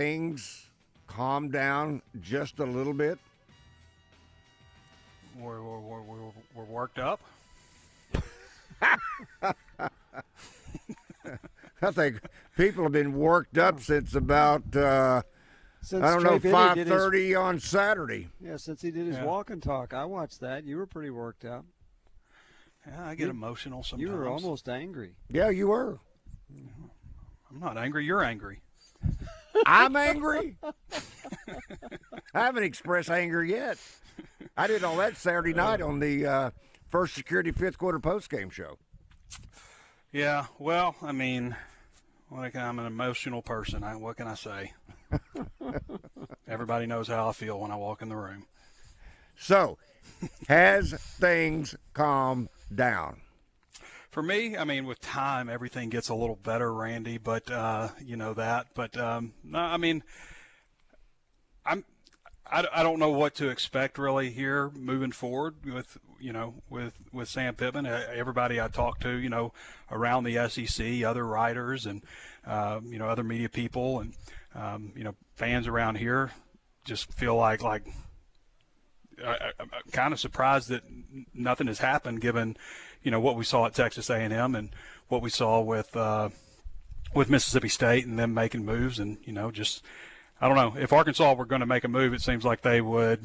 things calmed down just a little bit? We're, we're, we're, we're worked up. I think people have been worked up since about uh, Since I don't Trey know Biddy five did his- thirty on Saturday. Yeah, since he did his Yeah. walk and talk, I watched that. You were pretty worked up. Yeah, I get emotional sometimes. You were almost angry. Yeah, you were. I'm not angry. You're angry. I'm angry. I haven't expressed anger yet. I did all that Saturday night on the uh, First Security Fifth Quarter Post Game Show. Yeah. Well, I mean, like I'm an emotional person. I, what can I say? Everybody knows how I feel when I walk in the room. So, has things calmed down? For me, I mean, with time, everything gets a little better, Randy. But uh, you know that. But um, no, I mean, I'm. I, I don't know what to expect really here moving forward with you know with with Sam Pittman. Uh, Everybody I talk to, you know, around the SEC, other writers and uh, you know other media people and um, you know fans around here just feel like like I, I'm kind of surprised that nothing has happened given you know what we saw at Texas A&M and what we saw with uh, with Mississippi State and them making moves and you know just I don't know if Arkansas were going to make a move it seems like they would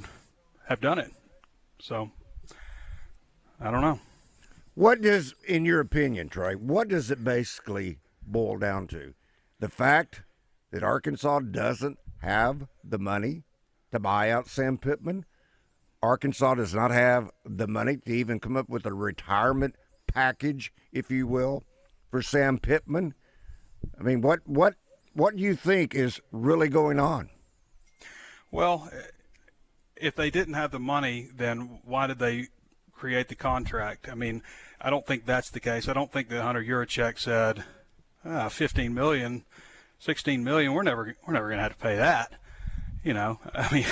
have done it so I don't know What does, in your opinion, Trey, what does it basically boil down to? The fact that Arkansas doesn't have the money to buy out Sam Pittman? Arkansas does not have the money to even come up with a retirement package, if you will, for Sam Pittman? I mean, what what what do you think is really going on? Well, if they didn't have the money, then why did they create the contract? I mean, I don't think that's the case. I don't think that Hunter Yurachek said, ah, 15 million, 16 million. We're never we're never going to have to pay that. You know, I mean,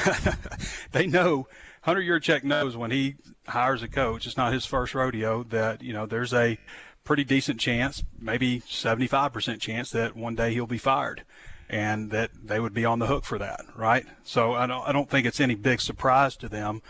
they know Hunter Yurachek knows when he hires a coach, it's not his first rodeo. That you know, there's a pretty decent chance, maybe 75% chance that one day he'll be fired and that they would be on the hook for that, right? So I don't, I don't think it's any big surprise to them.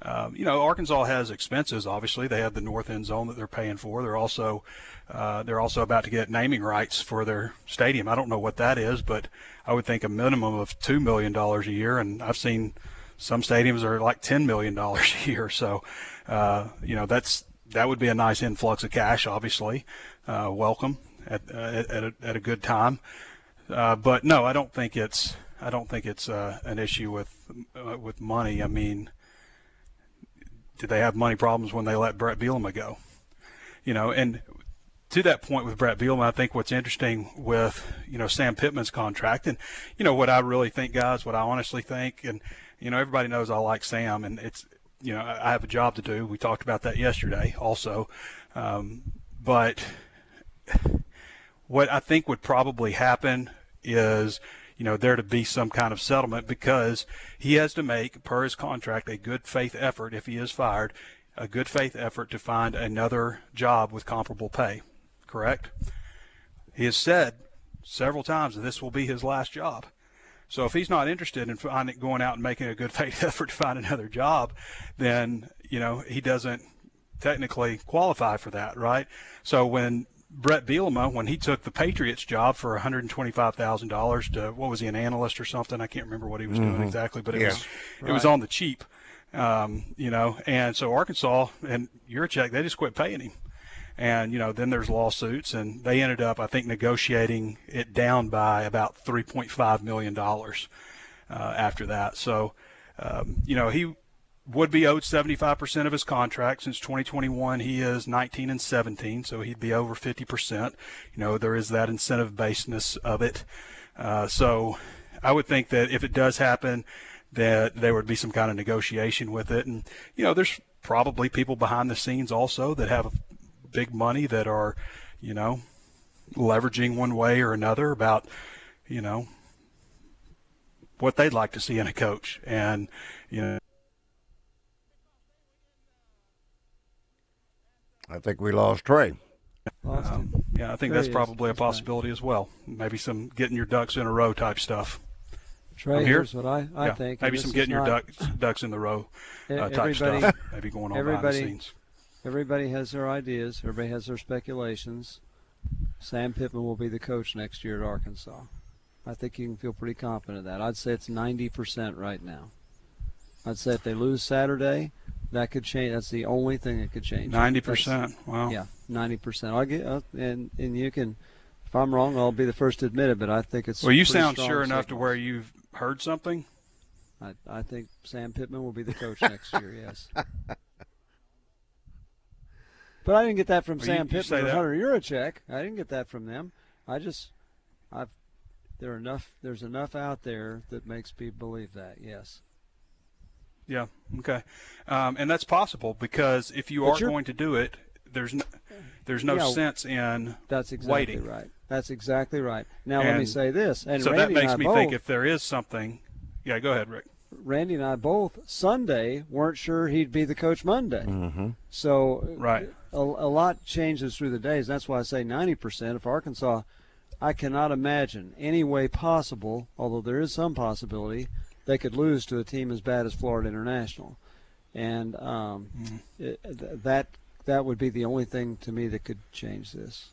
Um, you know, Arkansas has expenses. Obviously, they have the north end zone that they're paying for. They're also uh, they're also about to get naming rights for their stadium. I don't know what that is, but I would think a minimum of two million dollars a year. And I've seen some stadiums are like ten million dollars a year. So, uh, you know, that's that would be a nice influx of cash. Obviously, uh, welcome at uh, at, a, at a good time. Uh, but no, I don't think it's I don't think it's uh, an issue with with money. I mean, did they have money problems when they let Brett Bielema go? You know, and to that point with Brett Bielema, I think what's interesting with you know Sam Pittman's contract, and you know what I really think, guys, what I honestly think, and you know everybody knows I like Sam, and it's you know I have a job to do. We talked about that yesterday, also, um, but what I think would probably happen is you know there to be some kind of settlement because he has to make per his contract a good faith effort if he is fired a good faith effort to find another job with comparable pay correct? He has said several times that this will be his last job so if he's not interested in finding, going out and making a good faith effort to find another job then you know he doesn't technically qualify for that right? So when Brett Bielema when he took the Patriots job for $125,000 to what was he an analyst or something? I can't remember what he was doing exactly but it Yeah. was it was on the cheap um, you know and so Arkansas and Yurachek they just quit paying him and you know then there's lawsuits and they ended up I think negotiating it down by about 3.5 million dollars uh, after that. So um, you know he would be owed 75% of his contract. Since 2021 he is 19 and 17 so he'd be over 50% you know there is that incentive baseness of it. Uh, so I would think that if it does happen, that there would be some kind of negotiation with it. And you know, there's probably people behind the scenes also that have big money that are, you know, leveraging one way or another about, you know, what they'd like to see in a coach. And you know. I think we lost Trey. Um, yeah, I think There that's he is. probably a He's back. possibility as well. Maybe some getting your ducks in a row type stuff. Trey, here. here's what I, I yeah, think. maybe some getting your not- ducks ducks in the row uh, type everybody, stuff. Maybe going on behind the everybody- scenes. Everybody has their ideas. Everybody has their speculations. Sam Pittman will be the coach next year at Arkansas. I think you can feel pretty confident of that. I'd say it's 90% right now. I'd say if they lose Saturday, that could change. That's the only thing that could change. Ninety That's- percent. Wow. Yeah, 90%. I'll get uh, and and you can. If I'm wrong, I'll be the first to admit it. But I think it's. Well, you sound strong sure enough to where you've heard something. I, I think Sam Pittman will be the coach next year. Yes. But I didn't get that from Well, Sam you Pittman or that- Hunter Yurachek. I didn't get that from them. I just, I've, there are enough. There's enough out there that makes me believe that. Yes. Yeah. Okay. Um, and that's possible because if you But are going to do it, there's no, there's no Yeah. sense in That's exactly waiting. right. That's exactly right. Now let me say this, and so Randy that makes and me both, think if there is something. Yeah. Go ahead, Rick. Randy and I both Sunday weren't sure he'd be the coach Monday. Mm-hmm. So Right. a, a lot changes through the days. That's why I say 90%. If Arkansas, I cannot imagine any way possible, although there is some possibility, they could lose to a team as bad as Florida International, and um, it, th- that that would be the only thing to me that could change this.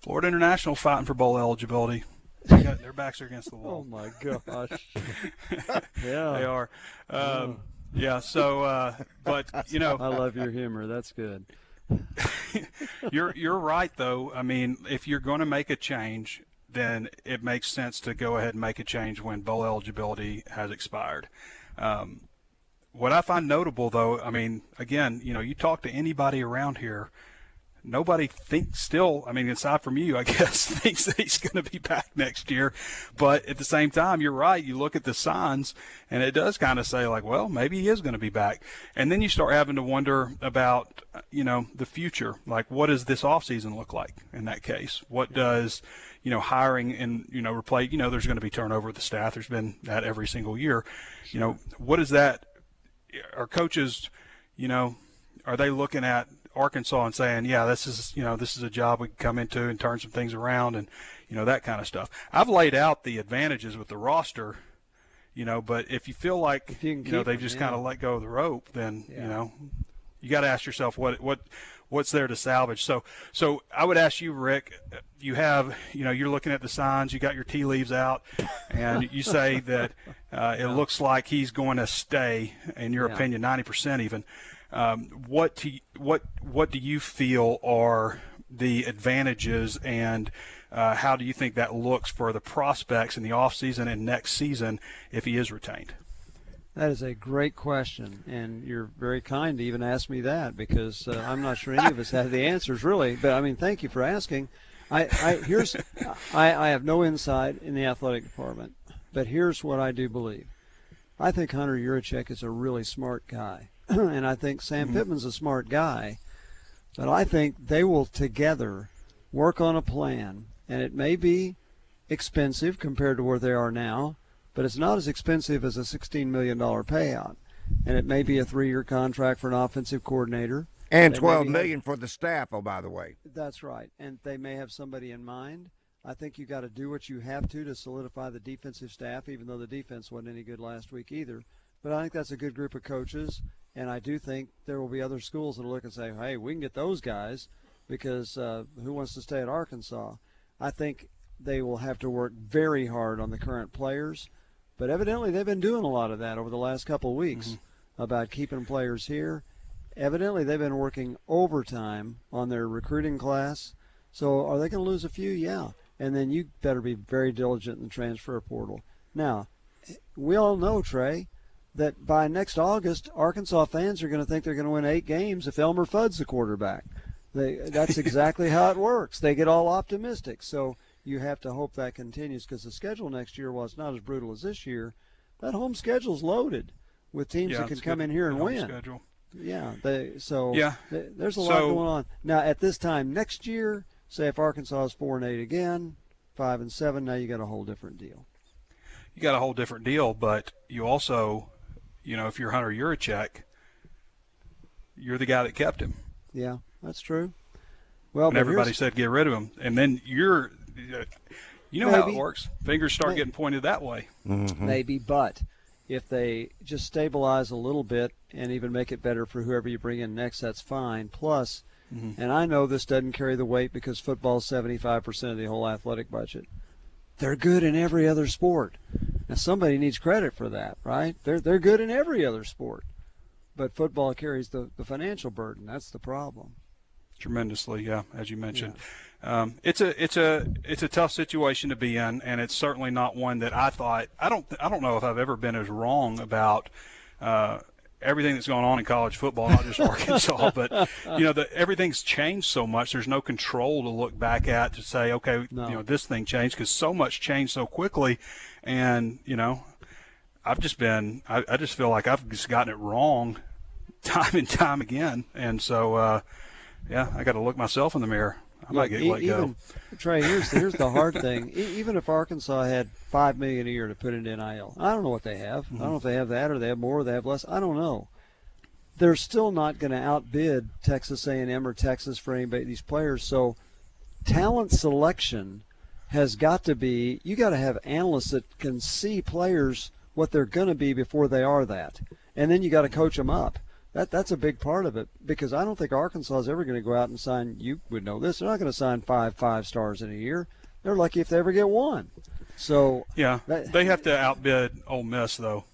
Florida International fighting for bowl eligibility. Got, their backs are against the wall. Oh my gosh! Yeah, they are. Um, yeah. So, uh, but you know, I love your humor. That's good. you're you're right though. I mean, if you're going to make a change, then it makes sense to go ahead and make a change when bowl eligibility has expired. Um, what I find notable though, I mean, again, you know, you talk to anybody around here, nobody thinks still, I mean, aside from you, I guess, thinks that he's going to be back next year. But at the same time, you're right. You look at the signs and it does kind of say like, well, maybe he is going to be back. And then you start having to wonder about, you know, the future. Like, what does this offseason look like in that case? What does, you know, hiring and, you know, replace, you know, there's going to be turnover with the staff. There's been that every single year. You know, what is that? Are coaches, you know, are they looking at Arkansas and saying, yeah, this is, you know, this is a job we can come into and turn some things around and, you know, that kind of stuff. I've laid out the advantages with the roster, you know, but if you feel like, you you, know, they've them, just yeah. kind of let go of the rope, then, Yeah. you know, you got to ask yourself what, what, what's there to salvage. So, so I would ask you, Rick, you have, you know, you're looking at the signs, you got your tea leaves out, and you say that uh, it looks like he's going to stay, in your Yeah. opinion, 90% even. Um, what you, what what do you feel are the advantages, and uh, how do you think that looks for the prospects in the offseason and next season if he is retained? That is a great question, and you're very kind to even ask me that because uh, I'm not sure any of us have the answers really. But I mean, thank you for asking. I, I here's I, I have no insight in the athletic department, but here's what I do believe. I think Hunter Yurachek is a really smart guy, and I think Sam mm-hmm. Pittman's a smart guy. But I think they will together work on a plan, and it may be expensive compared to where they are now, but it's not as expensive as a $16 million payout. And it may be a three year contract for an offensive coordinator. And They twelve maybe have- for the staff. Oh, by the way. That's right. And they may have somebody in mind. I think you got to do what you have to to solidify the defensive staff, even though the defense wasn't any good last week either. But I think that's a good group of coaches. And I do think there will be other schools that will look and say, hey, we can get those guys because uh, who wants to stay at Arkansas? I think they will have to work very hard on the current players. But evidently, they've been doing a lot of that over the last couple of weeks about keeping players here. Evidently, they've been working overtime on their recruiting class. So, are they going to lose a few? Yeah. And then you better be very diligent in the transfer portal. Now, we all know, Trey, that by next August, Arkansas fans are going to think they're going to win eight games if Elmer Fudd's the quarterback. They, that's exactly how it works. They get all optimistic. So you have to hope that continues because the schedule next year, while it's not as brutal as this year, that home schedule's loaded with teams Yeah, that can come good- in here and win. Schedule. Yeah, they so Yeah. th- there's a lot So- going on now. At this time next year, say if Arkansas is four and eight again, five and seven, now you got a whole different deal. You got a whole different deal, but you also, you know, if you're Hunter Yurachek, you're check you're the guy that kept him. Yeah, that's true. Well, and everybody said get rid of him, and then you're, you know how it works. Fingers start Maybe. getting pointed that way. Mm-hmm. maybe, but if they just stabilize a little bit and even make it better for whoever you bring in next, that's fine. Plus, mm-hmm. and I know this doesn't carry the weight because football's 75% of the whole athletic budget. They're good in every other sport. Now somebody needs credit for that, right? They're they're good in every other sport. But football carries the, the financial burden. That's the problem. tremendously. Yeah, as you mentioned, um, it's a it's a it's a tough situation to be in, and it's certainly not one that I thought. I don't I don't know if I've ever been as wrong about. Uh, Everything that's going on in college football, not just Arkansas, but you know, the, everything's changed so much. There's no control to look back at to say, okay, No. you know, this thing changed because so much changed so quickly, and you know, I've just been, I, I just feel like I've just gotten it wrong time and time again, and so uh, yeah, I got to look myself in the mirror. I might Look, get let even, go. Trey, here's here's the hard thing. Even if Arkansas had five million a year to put into NIL, I don't know what they have. I don't know if they have that or they have more or they have less. I don't know. They're still not going to outbid Texas A&M or Texas for anybody these players. So, talent selection has got to be. You got to have analysts that can see players what they're going to be before they are that, and then you got to coach them up. That that's a big part of it because I don't think Arkansas is ever going to go out and sign. You would know this. They're not going to sign five five stars in a year. They're lucky if they ever get one. So Yeah, that- they have to outbid Ole Miss though.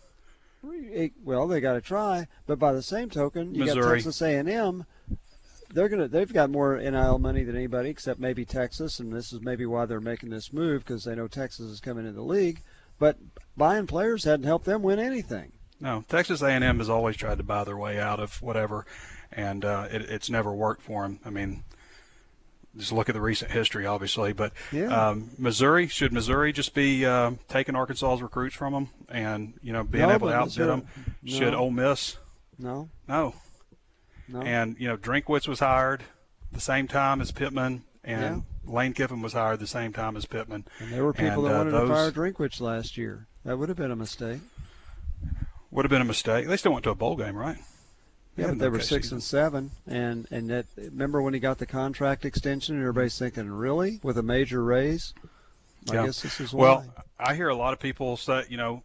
well, they got to try. But by the same token, you got Missouri. Texas A&M. They're gonna. They've got more NIL money than anybody, except maybe Texas, and this is maybe why they're making this move because they know Texas is coming into the league. But buying players hadn't helped them win anything. No, Texas A&M has always tried to buy their way out of whatever, and uh, it, it's never worked for them. I mean, just look at the recent history, obviously. But Yeah. um, Missouri should Missouri just be uh, taking Arkansas's recruits from them and you know being No, able to outbid them? Should no. Ole Miss? No, No. no. And you know Drinkwitz was hired the same time as Pittman, and Lane Kiffin was hired the same time as Pittman. And there were people And, that uh, wanted those to fire Drinkwitz last year. That would have been a mistake. Would have been a mistake. They still went to a bowl game, right? Yeah, but they were six and seven, and and that. Remember when he got the contract extension, and everybody's thinking, really, with a major raise? I Yeah. guess this is why. Well, I hear a lot of people say, you know,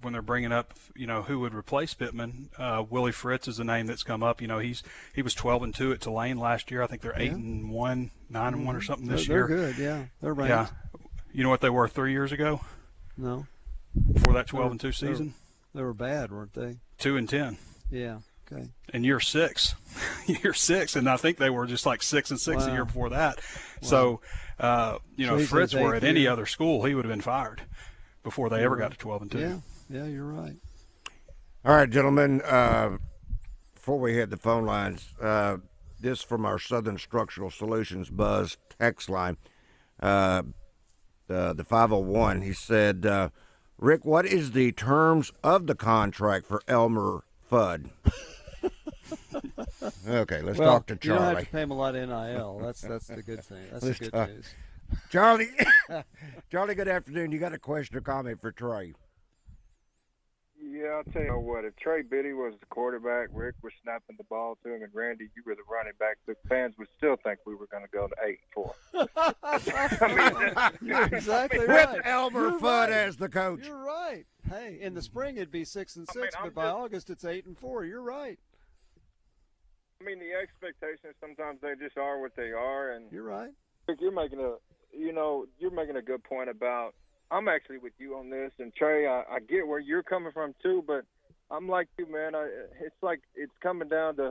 when they're bringing up, you know, who would replace Pittman, uh, Willie Fritz is a name that's come up. You know, he's he was 12 and two at Tulane last year. I think they're eight Yeah. and one, nine and one, or something they're, this they're year. good. Yeah, they're ranked. Yeah. You know what they were three years ago No, before that 12 and two They're- season? They were bad, weren't they? Two and ten. Yeah. Okay. in year six, year six, and I think they were just like six and six the Wow. year before that. So, uh, you So know, he's if in Fritz were eighth at any other school, he would have been fired before they ever got to twelve and two. Yeah. Yeah, you're right. All right, gentlemen. Uh, before we hit the phone lines, uh, this from our Southern Structural Solutions Buzz text line. Uh, the the 501. He said, uh, "Rick, what is the terms of the contract for Elmer Fudd?" okay, let's well, talk to you don't have Charlie. to pay him a lot of NIL. That's that's the good thing. That's the Let's good talk- news. Charlie, Charlie. Good afternoon. You got a question or comment for Trey? Yeah, I'll tell you what. If Trey Biddy was the quarterback, Rick was snapping the ball to him, and Randy, you were the running back, the fans would still think we were going to go to eight and four. You're exactly With right. Elmer You're Fudd right. as the coach. You're right. Hey, in the spring it'd be six and I mean, six, I'm but by just- August it's eight and four. You're right. I mean, the expectations sometimes they just are what they are, and You're right. Rick, you're making a, you know, you're making a good point about. I'm actually with you on this, and Trey, I, I get where you're coming from too, but I'm like you, man. I, it's like it's coming down to,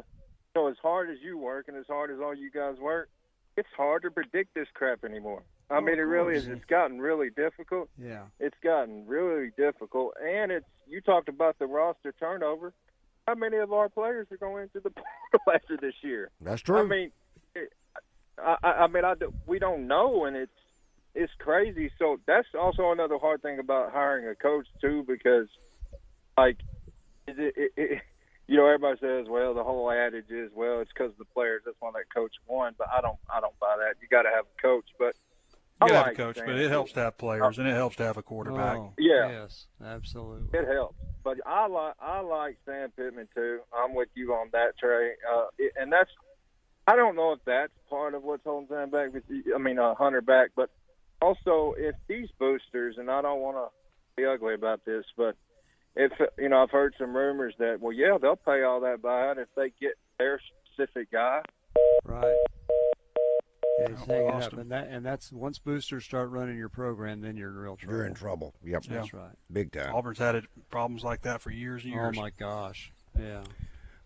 you know, as hard as you work and as hard as all you guys work, it's hard to predict this crap anymore. I Oh, mean, it really is. It's gotten really difficult. Yeah. It's gotten really difficult, and it's. You talked about the roster turnover. How many of our players are going into the portal after this year? That's true. I mean, it, I, I I mean, I, do- we don't know, and it's it's crazy. So that's also another hard thing about hiring a coach too, because like, is it, it, it you know, everybody says, well, the whole adage is, well, it's because of the players. That's why that coach won. But I don't, I don't buy that. You got to have a coach. But you I have like a coach, Sam but it helps to have players and it helps to have a quarterback. Oh, Yeah. Yes, absolutely. It helps, but I like I like Sam Pittman too. I'm with you on that, Trey. Uh, it, and that's I don't know if that's part of what's holding Sam back. With I mean, uh, Hunter back, but also if these boosters, and I don't want to be ugly about this, but if you know, I've heard some rumors that well, yeah, they'll pay all that buyout if they get their specific guy. Right. Yeah, he's Oh, hanging up, him. and that and that's once boosters start running your program, then you're in real trouble. You're in trouble. Yep. Yeah. That's right. Big time. Auburn's had it, problems like that for years and years. Oh my gosh. Yeah.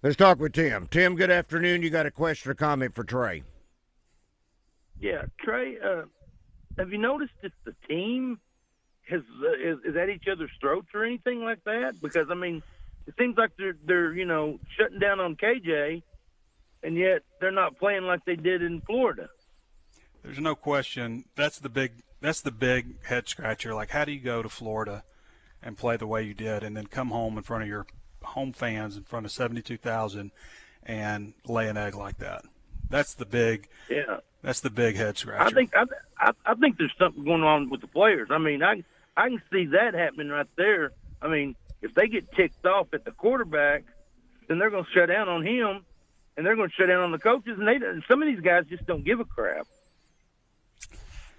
Let's talk with Tim. Tim, good afternoon. You got a question or comment for Trey? Yeah, Trey. Uh, have you noticed if the team has uh, is, is at each other's throats or anything like that? Because I mean, it seems like they're they're you know shutting down on KJ, and yet they're not playing like they did in Florida. There's no question. That's the big. That's the big head scratcher. Like, how do you go to Florida and play the way you did, and then come home in front of your home fans, in front of seventy-two thousand, and lay an egg like that? That's the big. Yeah, That's the big head scratcher. I think I, I I think there's something going on with the players. I mean, I I can see that happening right there. I mean, if they get ticked off at the quarterback, then they're going to shut down on him, and they're going to shut down on the coaches. And they and some of these guys just don't give a crap.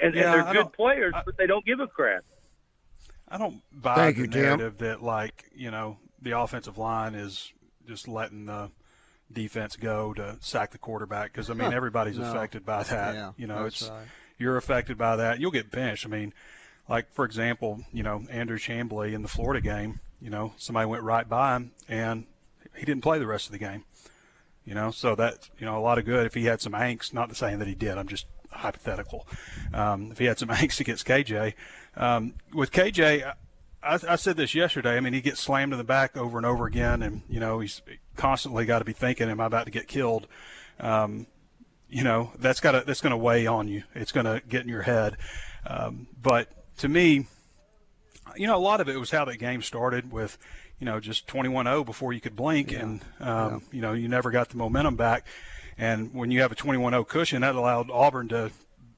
And, Yeah, and they're good players, I- but they don't give a crap. I don't buy Thank the you, Tim. narrative that like you know the offensive line is just letting the defense go to sack the quarterback because I mean everybody's No. affected by that. Yeah, you know, it's right. You're affected by that. You'll get benched. I mean, like for example, you know Andrew Chamblee in the Florida game. You know, somebody went right by him and he didn't play the rest of the game. You know, so that you know a lot of good if he had some angst. Not to saying that he did. I'm just hypothetical. Um, if he had some angst against KJ, um, with KJ, I, I said this yesterday. I mean, he gets slammed in the back over and over again, and you know he's constantly got to be thinking, "Am I about to get killed?" Um, you know that's got to that's going to weigh on you. It's going to get in your head. Um, but to me, you know, a lot of it was how that game started with, you know, just 21-0 before you could blink, and um, you know, you never got the momentum back. And when you have a 21-0 cushion, that allowed Auburn to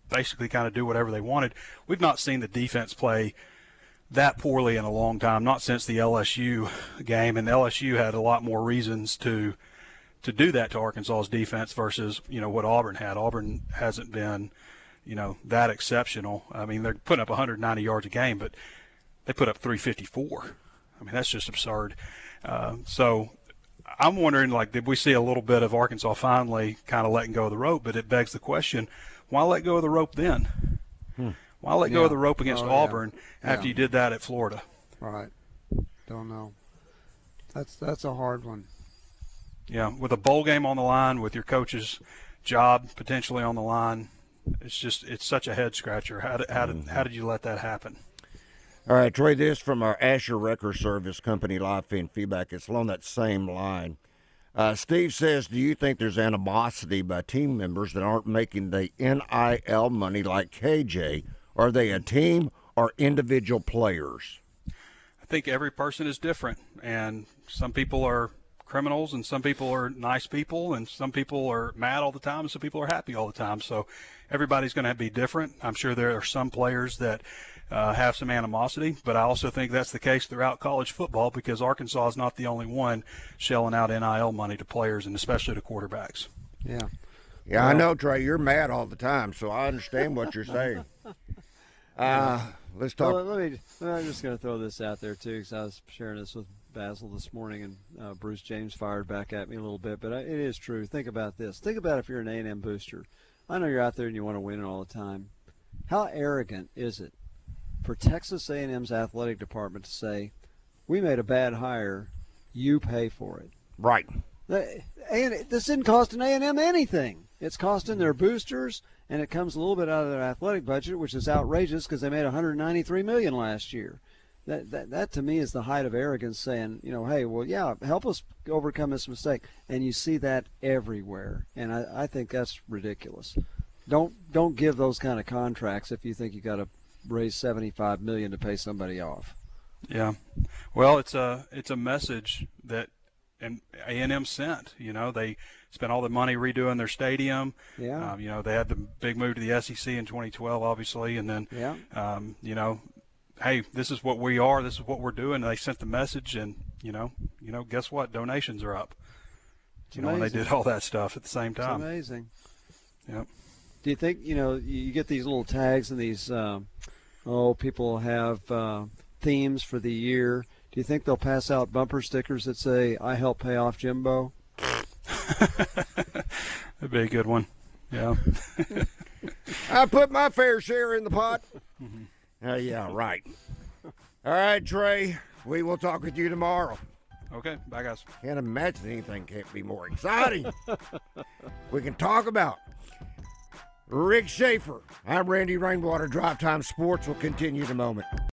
basically kind of do whatever they wanted. We've not seen the defense play that poorly in a long time, not since the LSU game, and LSU had a lot more reasons to to do that to Arkansas's defense versus you know what Auburn had. Auburn hasn't been, you know, that exceptional. I mean, they're putting up 190 yards a game, but they put up 354. I mean, that's just absurd. Uh, so I'm wondering, like, did we see a little bit of Arkansas finally kind of letting go of the rope? But it begs the question, why let go of the rope then? Why let go Yeah. of the rope against Oh, yeah. Auburn after Yeah. you did that at Florida? Right. Don't know. That's that's a hard one. Yeah, with a bowl game on the line, with your coach's job potentially on the line, it's just it's such a head scratcher. How did how did, how did you let that happen? All right, Trey, this from our Asher Wrecker Service Company live feed feedback. It's along that same line. Uh, Steve says, Do you think there's animosity by team members that aren't making the NIL money like KJ? Are they a team or individual players? I think every person is different, and some people are criminals, and some people are nice people, and some people are mad all the time, and some people are happy all the time. So everybody's going to be different. I'm sure there are some players that uh, have some animosity, but I also think that's the case throughout college football because Arkansas is not the only one shelling out NIL money to players, and especially to quarterbacks. Yeah. Yeah, I know, Trey. You're mad all the time, so I understand what you're saying. Uh, let's talk. Well, let me. I'm just going to throw this out there too, because I was sharing this with Basil this morning, and uh, Bruce James fired back at me a little bit. But I, it is true. Think about this. Think about if you're an A&M booster. I know you're out there and you want to win all the time. How arrogant is it for Texas A&M's athletic department to say, "We made a bad hire, you pay for it"? right. And this didn't cost an A&M anything. It's costing their boosters, and it comes a little bit out of their athletic budget, which is outrageous because they made 193 million last year. That, that that to me is the height of arrogance, saying, you know, hey, well, yeah, help us overcome this mistake, and you see that everywhere, and I, I think that's ridiculous. don't don't give those kind of contracts if you think you got to raise 75 million to pay somebody off. Yeah, well, it's a it's a message that and A and M sent. You know, they spent all the money redoing their stadium. Yeah. Um, you know, they had the big move to the SEC in 2012, obviously, and then Yeah. um, you know, hey, this is what we are. This is what we're doing. They sent the message, and you know, you know, guess what? Donations are up. you know, and they did all that stuff at the same It's time. amazing. Yep. Do you think you know you you get these little tags and these um, oh people have uh, themes for the year? Do you think they'll pass out bumper stickers that say "I help pay off Jimbo"? That'd be a good one. Yeah. I put my fair share in the pot. Uh, yeah, right. All right, Trey. We will talk with you tomorrow. okay. Bye, guys. Can't imagine anything can't be more exciting. we can talk about Rick Schaeffer. I'm Randy Rainwater. Drive Time Sports will continue in a moment.